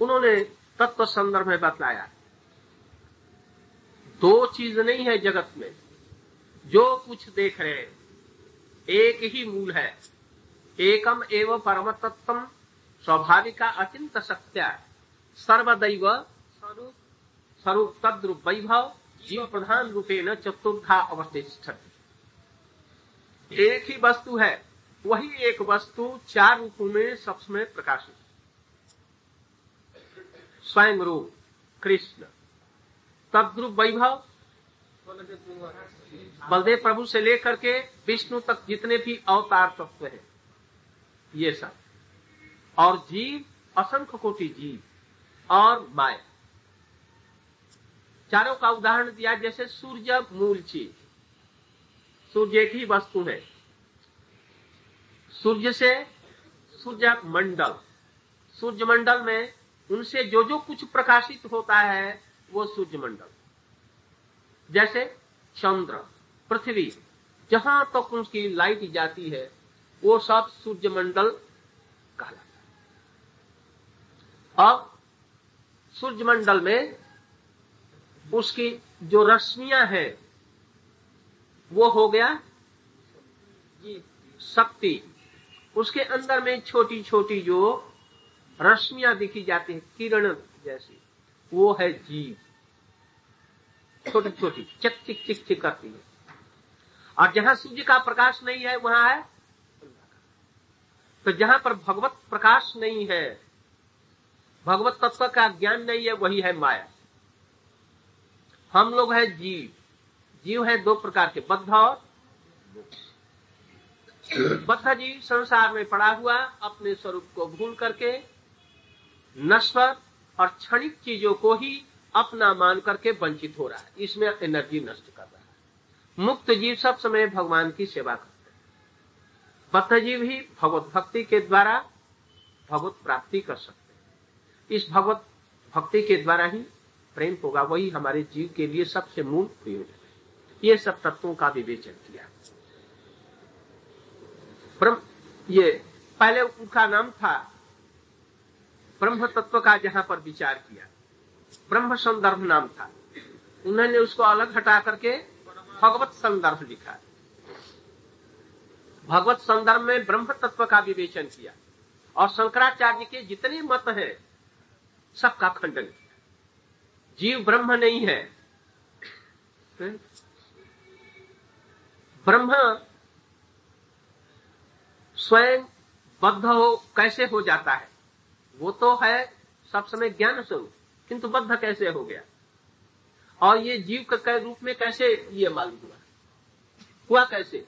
उन्होंने तत्व संदर्भ में बतलाया दो चीज़ नहीं है जगत में। जो कुछ देख रहे हैं, एक ही मूल है। एकम एवं परम तत्व स्वाभाविका अचिंत सत्या। सर्वदैव स्वरूप स्वरूप तद्रुप वैभव, जीव प्रधान रूपे न चतुर्था अवस्थित एक ही वस्तु है, वही एक वस्तु चार रूपों में सबसे प्रकाशित। स्वयं रूप कृष्ण। तद्रुप वैभव, बलदेव प्रभु से लेकर के विष्णु तक जितने भी अवतार तत्व हैं, ये सब। और जीव, असंख्य कोटि जीव और माया। चारों का उदाहरण दिया, जैसे सूर्य मूल चीज़। सूर्य एक ही वस्तु है। सूर्य से सूर्य मंडल। सूर्य मंडल में उनसे जो जो कुछ प्रकाशित होता है, वो सूर्य मंडल जैसे चंद्र, पृथ्वी, जहाँ तक तो उसकी लाइट जाती है, वो सब सूर्य मंडल कहलाता है। अब सूर्य मंडल में उसकी जो रश्मियाँ हैं, वो हो गया शक्ति। उसके अंदर में छोटी छोटी जो रश्मियाँ दिखी जाती है, किरण जैसी। वो है जीव। छोटी छोटी चिक चिक चिक चिक करती है। और जहाँ सूर्य का प्रकाश नहीं है, वहाँ है तो जहाँ पर भगवत प्रकाश नहीं है, भगवत तत्व का ज्ञान नहीं है, वही है माया। हम लोग है जीव। जीव है दो प्रकार के, बद्ध और बद्ध जीव संसार में पड़ा हुआ, अपने स्वरूप को भूल करके नश्वर और क्षणिक चीज़ों को ही अपना मान करके वंचित हो रहा है। इसमें एनर्जी नष्ट कर रहा है। मुक्त जीव सब समय भगवान की सेवा करते हैं। बद्ध जीव ही भगवत भक्ति के द्वारा भगवत प्राप्ति कर सकते हैं। इस भगवत भक्ति के द्वारा ही प्रेम होगा, वही हमारे जीव के लिए सबसे मूल प्रयोजन है। ये सब तत्वों का विवेचन किया। ये, पहले उनका नाम था ब्रह्म तत्व का जहाँ पर विचार किया। ब्रह्म संदर्भ नाम था। उन्होंने उसको अलग हटा करके भगवत संदर्भ लिखा। भगवत संदर्भ में ब्रह्म तत्व का विवेचन किया। और शंकराचार्य के जितने मत हैं, सबका खंडन किया। जीव ब्रह्म नहीं है। ब्रह्म स्वयं बद्ध हो, कैसे हो जाता है? वो तो है सब समय ज्ञान स्वरूप, किंतु बद्ध कैसे हो गया? और ये जीव के रूप में कैसे ये मालूम हुआ? हुआ कैसे?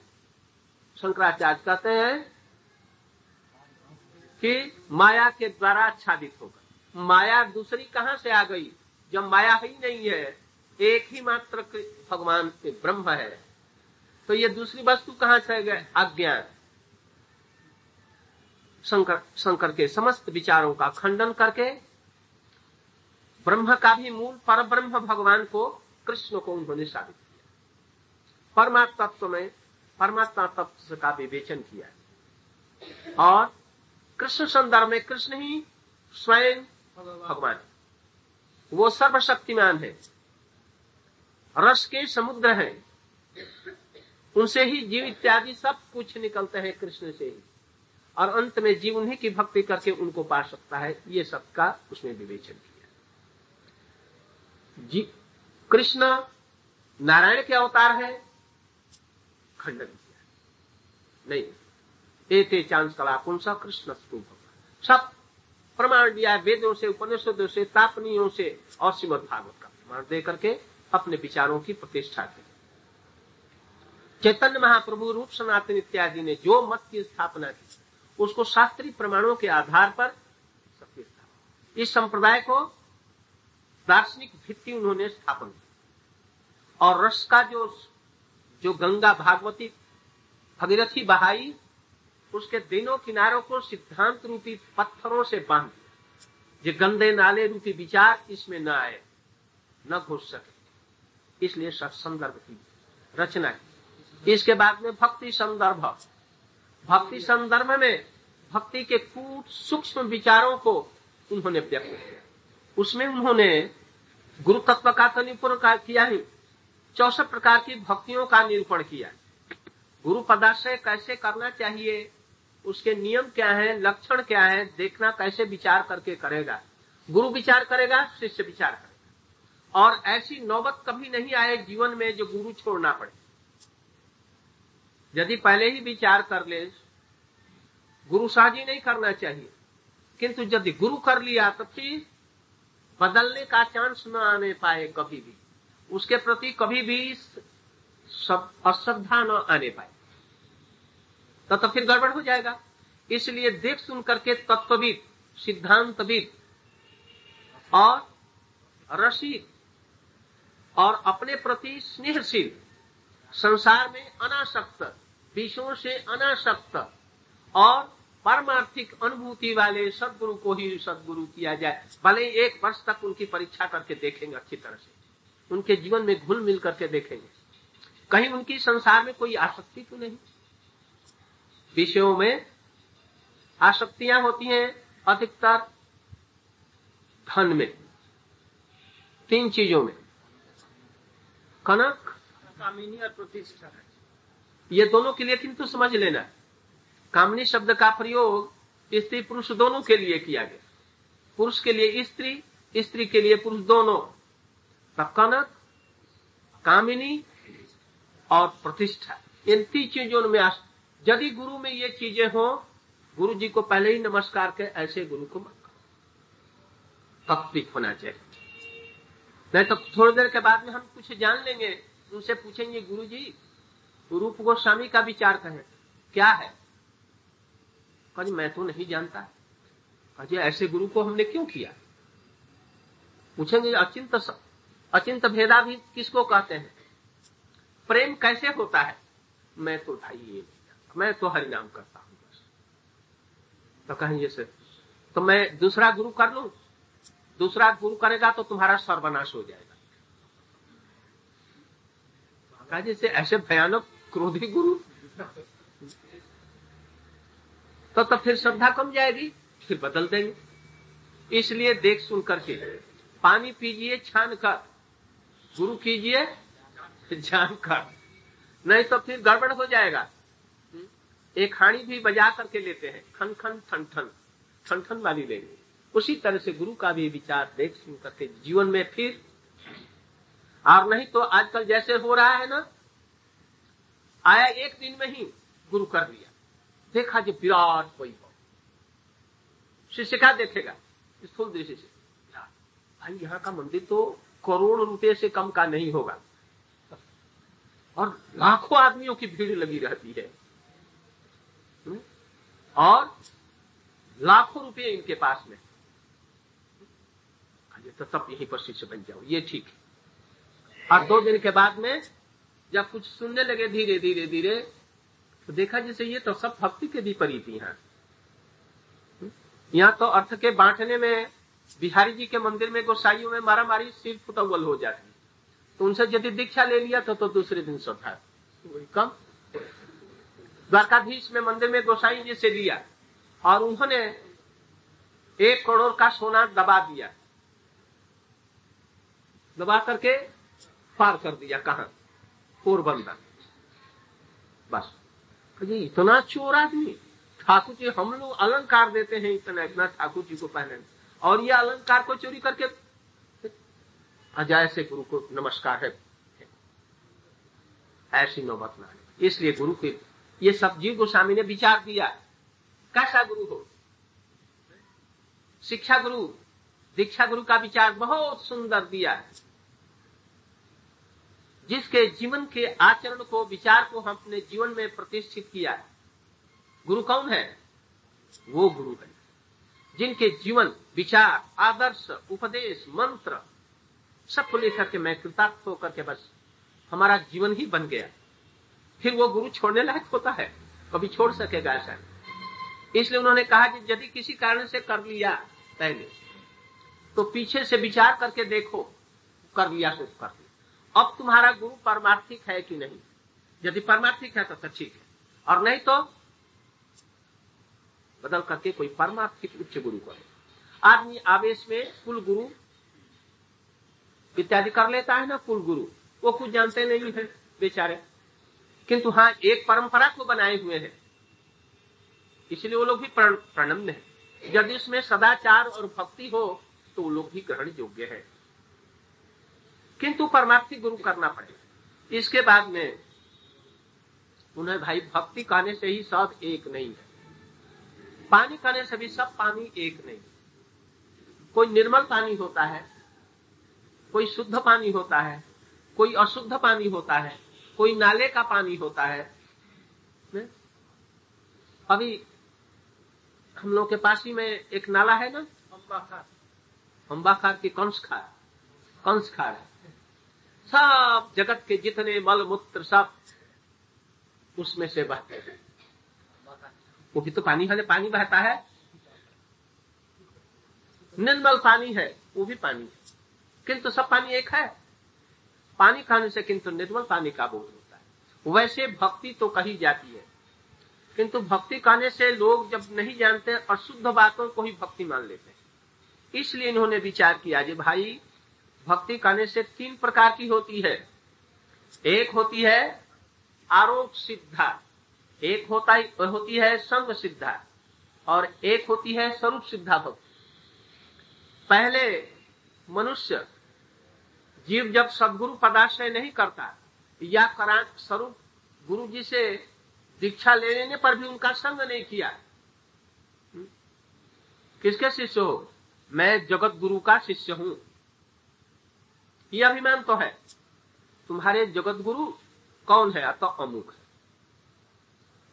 शंकराचार्य कहते हैं कि माया के द्वारा आच्छादित होगा। माया दूसरी कहाँ से आ गई? जब माया ही नहीं है, एक ही मात्र भगवान के ब्रह्म है तो ये दूसरी वस्तु कहाँ से गए अज्ञान। शंकर शंकर के समस्त विचारों का खंडन करके ब्रह्म का भी मूल पर ब्रह्म भगवान को कृष्ण को उन्होंने साबित किया। परमात्मा तत्व में, परमात्मा तत्व का विवेचन किया और कृष्ण संदर्भ में कृष्ण ही स्वयं भगवान वो सर्वशक्तिमान है। रस के समुद्र है। उनसे ही जीव इत्यादि सब कुछ निकलते हैं कृष्ण से ही। और अंत में जीव उन्हीं की भक्ति करके उनको पा सकता है, ये सबका उसमें विवेचन किया। जी, कृष्ण नारायण के अवतार है, खंडन किया। नहीं एते चांस कला पुंस कृष्ण सब प्रमाण दिया, वेदों से, उपनिषदों से, तापनियों से और श्रीमद भागवत का प्रमाण दे करके अपने विचारों की प्रतिष्ठा की। चैतन्य महाप्रभु रूप सनातन इत्यादि ने जो मत की स्थापना की उसको शास्त्रीय प्रमाणों के आधार पर इस संप्रदाय को दार्शनिक भित्ति उन्होंने स्थापन की। और रस का जो जो गंगा भागवती भगीरथी बहाई, उसके दिनों किनारों को सिद्धांत रूपी पत्थरों से बाँध दिया। जो गंदे नाले रूपी विचार इसमें न आए, न घुस सके। इसलिए सत्संदर्भ की रचना की। इसके बाद में भक्ति संदर्भ। भक्ति संदर्भ में भक्ति के कूट सूक्ष्म विचारों को उन्होंने व्यक्त किया। उसमें उन्होंने गुरु तत्व का तो निरूपण किया ही, चौसठ प्रकार की भक्तियों का निरूपण किया। गुरु पदाश्रय कैसे करना चाहिए, उसके नियम क्या है, लक्षण क्या है, देखना कैसे विचार करके करेगा। गुरु विचार करेगा, शिष्य विचार करेगा। और ऐसी नौबत कभी नहीं आए जीवन में जो गुरु छोड़ना पड़े। यदि पहले ही विचार कर ले गुरु साजी नहीं करना चाहिए। किंतु यदि गुरु कर लिया तो फिर बदलने का चांस न आने पाए कभी भी। उसके प्रति कभी भी अश्रद्धा न आने पाए। तो, तो फिर गड़बड़ हो जाएगा। इसलिए देख सुन करके तत्वविद सिद्धांतविद और रसिक और अपने प्रति स्नेहशील संसार में अनासक्त विषयों से अनासक्त और परमार्थिक अनुभूति वाले सदगुरु को ही सदगुरु किया जाए। भले एक वर्ष तक उनकी परीक्षा करके देखेंगे अच्छी तरह से। उनके जीवन में घुल मिल करके देखेंगे। कहीं उनकी संसार में कोई आसक्ति तो नहीं। विषयों में आसक्तियाँ होती हैं अधिकतर धन में, तीन चीज़ों में। कनक, कामिनी और प्रतिष्ठा। ये दोनों के लिए किंतु समझ लेना। कामनी शब्द का प्रयोग स्त्री पुरुष दोनों के लिए किया गया। पुरुष के लिए स्त्री स्त्री के लिए पुरुष दोनों। कनक कामिनी और प्रतिष्ठा। इन तीन चीज़ों में यदि गुरु में ये चीज़ें हो, गुरु जी को पहले ही नमस्कार के ऐसे गुरु को करो। होना चाहिए। नहीं तो थोड़ी देर के बाद में हम कुछ जान लेंगे, उनसे पूछेंगे, गुरु जी रूप गोस्वामी का विचार कहें, क्या है? कहा मैं तो नहीं जानता। कहा ऐसे गुरु को हमने क्यों किया? पूछेंगे, अचिंत अचिंत भेदा भी किसको कहते हैं? प्रेम कैसे होता है? मैं तो भाई ये मैं तो हरिनाम करता हूँ बस। तो कहेंगे से तो मैं दूसरा गुरु कर लू? दूसरा गुरु करेगा तो तुम्हारा सर्वनाश हो जाएगा। जैसे ऐसे भयानक क्रोधी गुरु। तो तब फिर श्रद्धा कम जाएगी, फिर बदल देंगे। इसलिए देख सुन करके पानी पीजिए, छान कर गुरु कीजिए जान कर नहीं तो फिर गड़बड़ हो जाएगा। एक हाड़ी भी बजा करके लेते हैं खन खन ठन ठन ठन ठन वाली लेंगे उसी तरह से गुरु का भी विचार देख सुन करके जीवन में फिर, और नहीं तो आजकल जैसे हो रहा है ना आया एक दिन में ही गुरु कर लिया देखा जो विराट कोई हो। शिष्य क्या देखेगा? स्थूल दृष्टि से। भाई, यहाँ का मंदिर तो करोड़ रुपए से कम का नहीं होगा। और लाखों आदमियों की भीड़ लगी रहती है। हम्म? और लाखों रुपए इनके पास में। तो तब यहीं पर शिष्य बन जाओ। ये ठीक है। और दो दिन के बाद में जब कुछ सुनने लगे धीरे धीरे धीरे तो देखा जैसे ये तो सब भक्ति के विपरीत ही हैं। यहाँ तो अर्थ के बांटने में बिहारी जी के मंदिर में गोसाइयों में मारा मारी सिर फुटवल हो जाती। तो उनसे यदि दीक्षा ले लिया तो, तो दूसरे दिन श्रद्धा। कम। द्वारकाधीश में मंदिर में गोसाई जी से लिया और उन्होंने एक करोड़ का सोना दबा दिया। दबा करके पार कर दिया कहा? पोरबंदर बस। जी इतना चोर आदमी। ठाकुर जी, हम लोग अलंकार देते हैं इतना इतना ठाकुर जी को पहने और ये अलंकार को चोरी करके अजय से गुरु को नमस्कार है। ऐसी नौबत ना इसलिए गुरु के, ये सब जीव गोस्वामी ने विचार दिया कैसा गुरु हो? शिक्षा गुरु, दीक्षा गुरु का विचार बहुत सुंदर दिया है। जिसके जीवन के आचरण को, विचार को हम अपने जीवन में प्रतिष्ठित किया है। गुरु कौन है? वो गुरु है। जिनके जीवन, विचार, आदर्श, उपदेश, मंत्र, सबको लेकर के मैं कृतार्थ होकर के बस हमारा जीवन ही बन गया। फिर वो गुरु छोड़ने लायक होता है? कभी छोड़ सकेगा ऐसा? इसलिए उन्होंने कहा कि यदि किसी कारण से कर लिया पहले तो पीछे से विचार करके देखो, कर लिया तो कर लिया अब तुम्हारा गुरु परमार्थिक है कि नहीं? यदि परमार्थिक है तो, ठीक है। और नहीं तो बदल करके कोई परमार्थिक उच्च गुरु करे आदमी आवेश में कुल गुरु इत्यादि कर लेता है ना कुल गुरु। वो कुछ जानते नहीं है बेचारे। किंतु हाँ एक परंपरा को बनाए हुए हैं। इसलिए वो लोग भी प्रणम्य है। यदि उसमें सदाचार और भक्ति हो तो वो लोग भी ग्रहण योग्य है। किंतु परमार्थी गुरु करना पड़ेगा इसके बाद में उन्हें भाई भक्ति कहने से ही सब एक नहीं है। पानी कहने से भी सब पानी एक नहीं। कोई निर्मल पानी होता है कोई शुद्ध पानी होता है कोई अशुद्ध पानी होता है कोई नाले का पानी होता है ने? अभी हम लोग के पास ही में एक नाला है ना? अम्बाखार की कंस खार कंस खार है। सब जगत के जितने मल मूत्र सब उसमें से बहते हैं। वो भी तो पानी वाले पानी बहता है। निर्मल पानी है, वो भी पानी है। किंतु सब पानी एक है। पानी खाने से किंतु निर्मल पानी का बोध होता है। वैसे भक्ति तो कही जाती है। किंतु भक्ति कहने से लोग जब नहीं जानते अशुद्ध बातों को ही भक्ति मान लेते हैं। इसलिए इन्होंने विचार किया जी भाई भक्ति कहने से तीन प्रकार की होती है। एक होती है आरोप सिद्धा। एक होता ही, होती है संग सिद्धा। और एक होती है स्वरूप सिद्धा भक्ति। पहले मनुष्य जीव जब सदगुरु पदाश्रय नहीं करता, या करा स्वरूप गुरु जी से दीक्षा लेने पर भी उनका संग नहीं किया? किसके शिष्य हो? मैं जगत गुरु का शिष्य हूँ। यह अभिमान तो है। तुम्हारे जगत गुरु कौन है? तो अमुक है।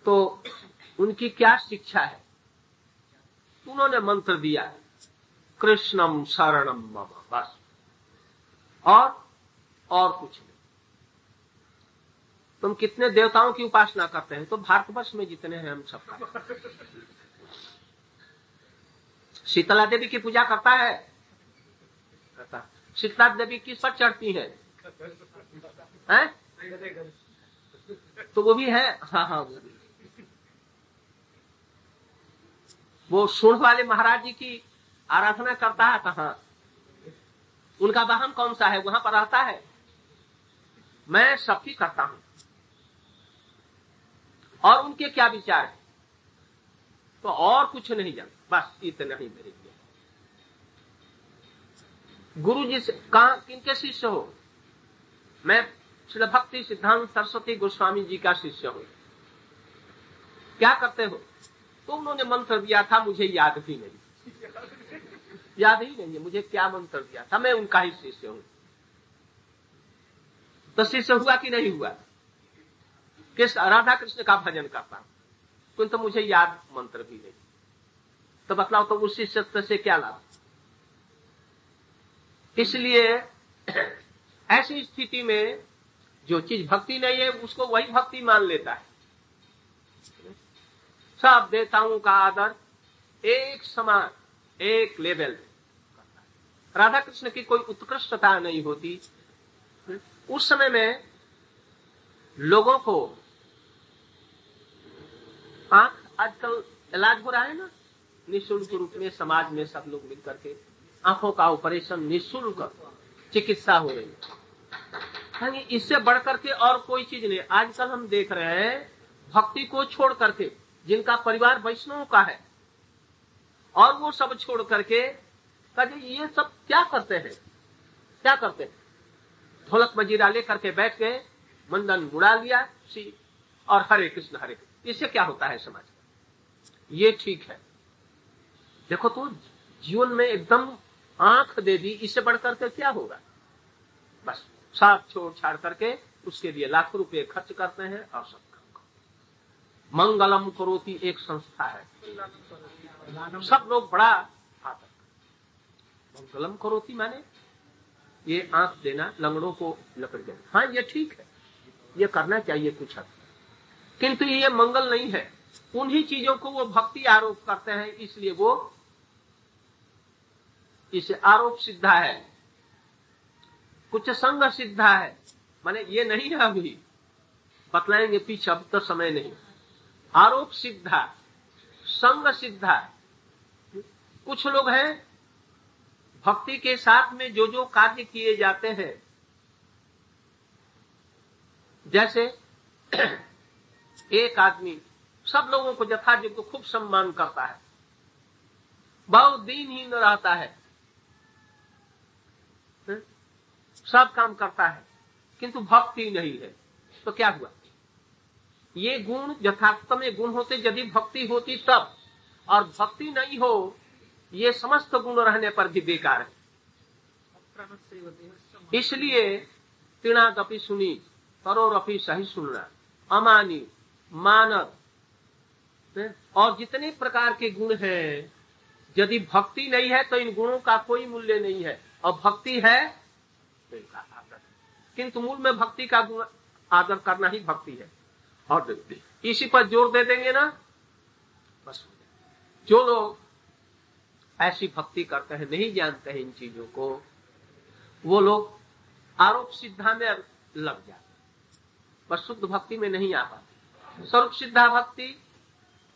तो उनकी क्या शिक्षा है? उन्होंने मंत्र दिया है कृष्णम शरणम मम, बस। और और कुछ नहीं। तुम कितने देवताओं की उपासना करते हैं? तो भारतवर्ष में जितने हैं, हम सबका शीतला देवी की पूजा करता है। शीतला देवी किस पर चढ़ती है। हैं? तो वो भी है? हाँ हाँ वो भी। वो सूढ़ वाले महाराज जी की आराधना करता है कहा? उनका वाहन कौन सा है? वहाँ पर रहता है। मैं सबकी करता हूँ। और उनके क्या विचार है? तो और कुछ नहीं जान बस इतना ही मेरे गुरु जी से कहा किनके शिष्य हो? मैं श्री भक्ति सिद्धांत सरस्वती गोस्वामी जी का शिष्य हूँ। क्या करते हो? तो उन्होंने मंत्र दिया था, मुझे याद भी नहीं। याद ही नहीं है, मुझे क्या मंत्र दिया था? मैं उनका ही शिष्य हूँ। तो शिष्य हुआ कि नहीं हुआ? किस राधा कृष्ण का भजन करता हूँ। किंतु तो मुझे याद मंत्र भी नहीं। तो बतलाओ तो उस शिष्य से क्या लाभ? इसलिए ऐसी स्थिति में जो चीज़ भक्ति नहीं है, उसको वही भक्ति मान लेता है। सब देवताओं का आदर एक समान, एक लेवल। राधा कृष्ण की कोई उत्कृष्टता नहीं होती। उस समय में लोगों को आँख आजकल इलाज हो रहा है ना? निःशुल्क रूप में, समाज में सब लोग मिल करके आँखों का ऑपरेशन निशुल्क चिकित्सा हो रही है। इससे बढ़ करके और कोई चीज़ नहीं। आजकल हम देख रहे हैं, भक्ति को छोड़ करके, जिनका परिवार वैष्णव का है, और वो सब छोड़ करके, कहे, ये सब क्या करते हैं? क्या करते हैं? ढोलक मजीरा लेकर के बैठ गए, मंदन उड़ा लिया सी और हरे कृष्ण, हरे इससे क्या होता है समाज? ये ठीक है। देखो तो जीवन में एकदम आँख दे दी, इससे बढ़कर के क्या होगा? बस साफ़ छोड़ छाड़ करके उसके लिए लाखों रुपए खर्च करते हैं और सब मंगलम करोती एक संस्था है। सब लोग बड़ा आदर मंगलम करोती माने ये आँख देना, लंगड़ों को लकड़ देना। हाँ ये ठीक है। ये करना चाहिए कुछ हद किंतु ये मंगल नहीं है। उन्हीं चीज़ों को वो भक्ति आरोप करते हैं, इसलिए वो इसे आरोप सिद्धा है। कुछ संग सिद्धा है। माने ये नहीं है अभी। बतलाएँगे पीछे, अब तो समय नहीं। आरोप सिद्धा, संग सिद्धा। कुछ लोग हैं, भक्ति के साथ में जो जो कार्य किए जाते हैं। जैसे एक आदमी, सब लोगों को यथायोग्य खूब सम्मान करता है। बहुत दिनहीन रहता है। सब काम करता है, किंतु भक्ति नहीं है। तो क्या हुआ? ये गुण यथार्थ में गुण होते, यदि भक्ति होती तब, और भक्ति नहीं हो, ये समस्त गुण रहने पर भी बेकार है। इसलिए तीणाकपि सुनी, तरोरपि सही सुनना। अमानी, मानव और जितने प्रकार के गुण हैं, यदि भक्ति नहीं है तो इन गुणों का कोई मूल्य नहीं है। और भक्ति है किंतु मूल में भक्ति का आदर करना ही भक्ति है। और इसी पर ज़ोर दे देंगे ना? बस जो लोग ऐसी भक्ति करते हैं, नहीं जानते हैं इन चीज़ों को, वो लोग आरोप सिद्धा में लग जाते बस शुद्ध भक्ति में नहीं आ पाते। स्वरूप सिद्धा भक्ति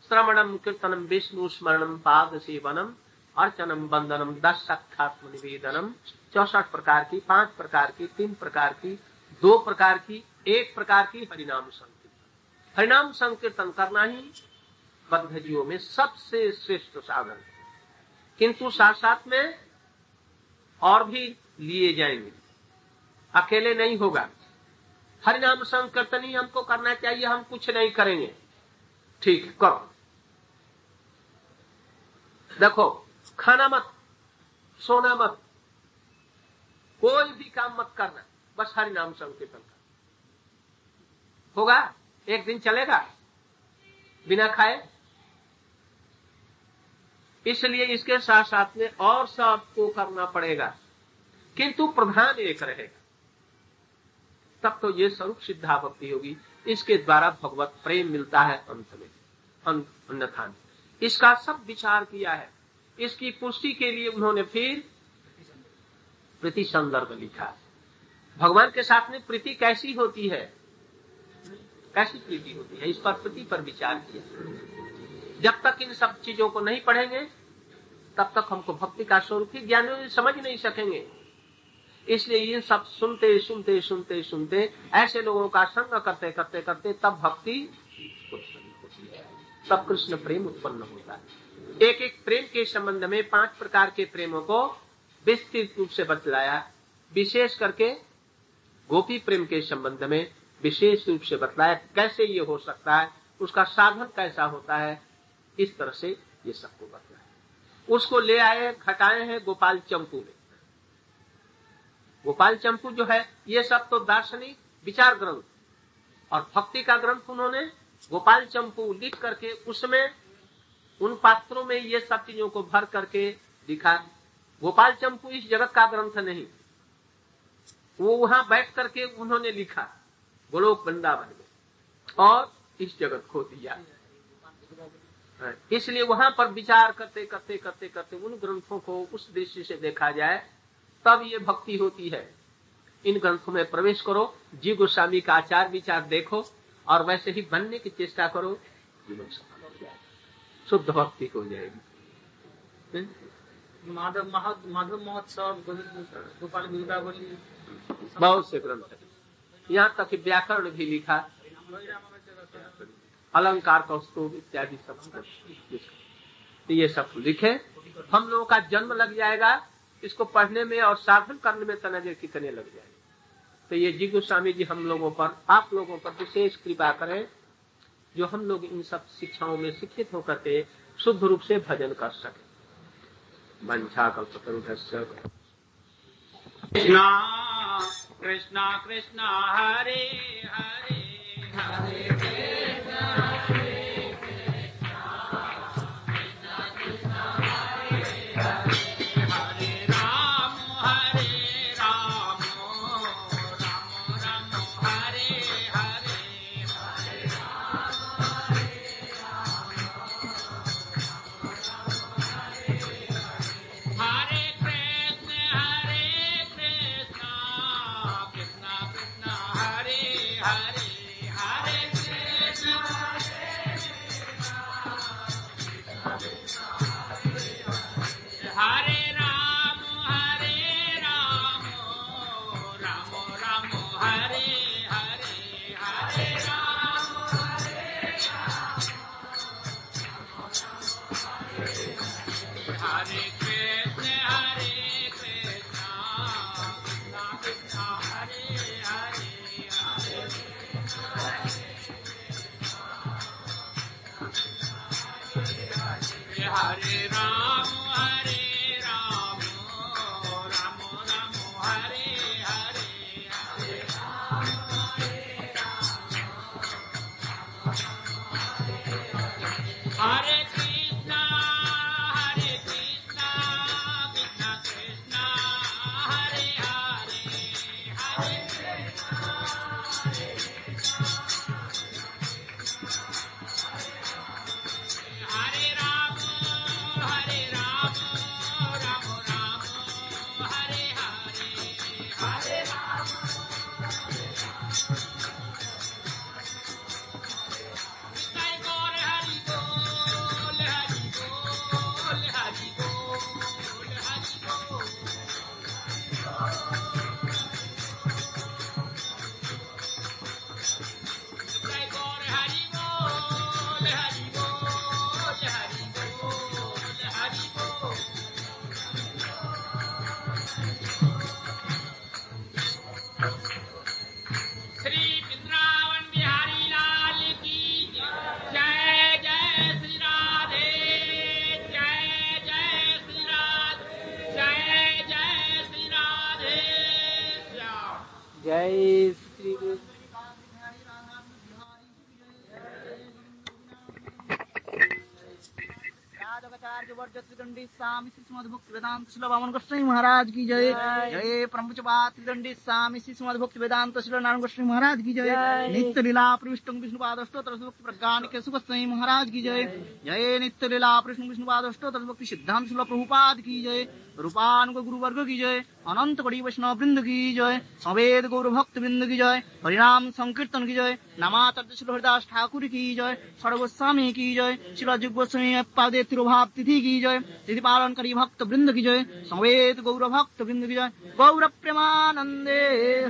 श्रवणम कीर्तनम विष्णु स्मरणम पाद सेवनम अर्चनम बंदनम दस सत्यात्म निवेदनम, चौसठ प्रकार की, पाँच प्रकार की, तीन प्रकार की, दो प्रकार की, एक प्रकार की हरिनाम संकीर्तन। हरिनाम संकीर्तन करना ही बद्ध जीवों में सबसे श्रेष्ठ साधन किंतु साथ साथ में और भी लिए जाएँगे। अकेले नहीं होगा। हरिनाम संकीर्तन ही हमको करना चाहिए, हम कुछ नहीं करेंगे। ठीक, करो। देखो खाना मत, सोना मत, कोई भी काम मत करना, बस हरि नाम संकीर्तन कर। होगा? एक दिन चलेगा? बिना खाए? इसलिए इसके साथ साथ में और सबको करना पड़ेगा, किंतु प्रधान एक रहेगा। तब तो ये स्वरूप सिद्धा भक्ति होगी। इसके द्वारा भगवत प्रेम मिलता है अंत में अन्यथा इसका सब विचार किया है। इसकी पुष्टि के लिए उन्होंने फिर प्रीति संदर्भ लिखा। भगवान के साथ में प्रीति कैसी होती है? कैसी प्रीति होती है? इस पर प्रति पर विचार किया। जब तक इन सब चीज़ों को नहीं पढ़ेंगे, तब तक हमको भक्ति का स्वरूप ही ज्ञान समझ नहीं सकेंगे। इसलिए ये सब सुनते सुनते सुनते सुनते, ऐसे लोगों का संग करते करते करते तब भक्ति होती है। तब कृष्ण प्रेम उत्पन्न होता है। एक एक प्रेम के संबंध में पाँच प्रकार के प्रेमों को विस्तृत रूप से बतलाया, विशेष करके गोपी प्रेम के संबंध में विशेष रूप से बतलाया, कैसे ये हो सकता है, उसका साधन कैसा होता है, इस तरह से ये सबको बतलाया। उसको ले आए, घटाए हैं गोपाल चंपू में गोपाल चंपू जो है, ये सब तो दार्शनिक विचार ग्रंथ और भक्ति का ग्रंथ उन्होंने गोपाल चंपू लिख करके उसमें उन पात्रों में ये सब चीज़ों को भर करके दिखा, गोपाल चंपू इस जगत का ग्रंथ नहीं। वो वहाँ बैठ करके उन्होंने लिखा, गोलोक वृंदावन में, और इस जगत को दिया। इसलिए वहाँ पर विचार करते करते करते करते उन ग्रंथों को उस दृष्टि से देखा जाए, तब ये भक्ति होती है। इन ग्रंथों में प्रवेश करो, जी गोस्वामी का आचार विचार देखो, और वैसे ही बनने की चेष्टा करो जीवन सफल हो शुद्ध भक्ति हो जाएगी। माधव माधव महोत्सव गोपाल गिरदावली बहुत से ग्रंथ है। यहाँ तक व्याकरण भी लिखा अलंकार कौस्तुभ इत्यादि सब ये सब लिखे। हम लोगों का जन्म लग जाएगा इसको पढ़ने में और साधन करने में तनजर कितने लग जाएँगे। तो ये जी गोस्वामी जी हम लोगों पर आप लोगों पर विशेष कृपा करें। जो हम लोग इन सब शिक्षाओं में शिक्षित होकर के शुद्ध रूप से भजन कर सके। वंशा कल्पतरुभ्य Krishna Krishna Krishna Hare Hare Hare. Hare Ram, Hare स्वामी श्री वेदांत शिल वामन गोस्वामी महाराज की जय। जय। स्वामी श्री वेदांत शिल नारायण गोस्वामी महाराज की जय। नित्य लीला प्रविष्ट विष्णु पादस्तोत्र भक्ति प्रज्ञान के सुगोस्वामी महाराज की जय। जय। नित्य लीला प्रविष्णु विष्णु पादस्तोत्र भक्ति सिद्धांत शिल प्रभुपाद की जय। रूपानुग गुरु वर्ग की जय अनंत बड़ी वैष्णव वृंद की जय सवेद गौर भक्त वृंद की जय हरिनाम संकीर्तन की जय नमातर्थ श्री हरिदास ठाकुर की जय सर्वस्वामी की जय शिला जुग गोस्वामी पादे तिरुभाव तिथि की जय तिथि पालन करी भक्त वृंद की जय सवेद गौर भक्त वृंद की जय गौर प्रेमानंदे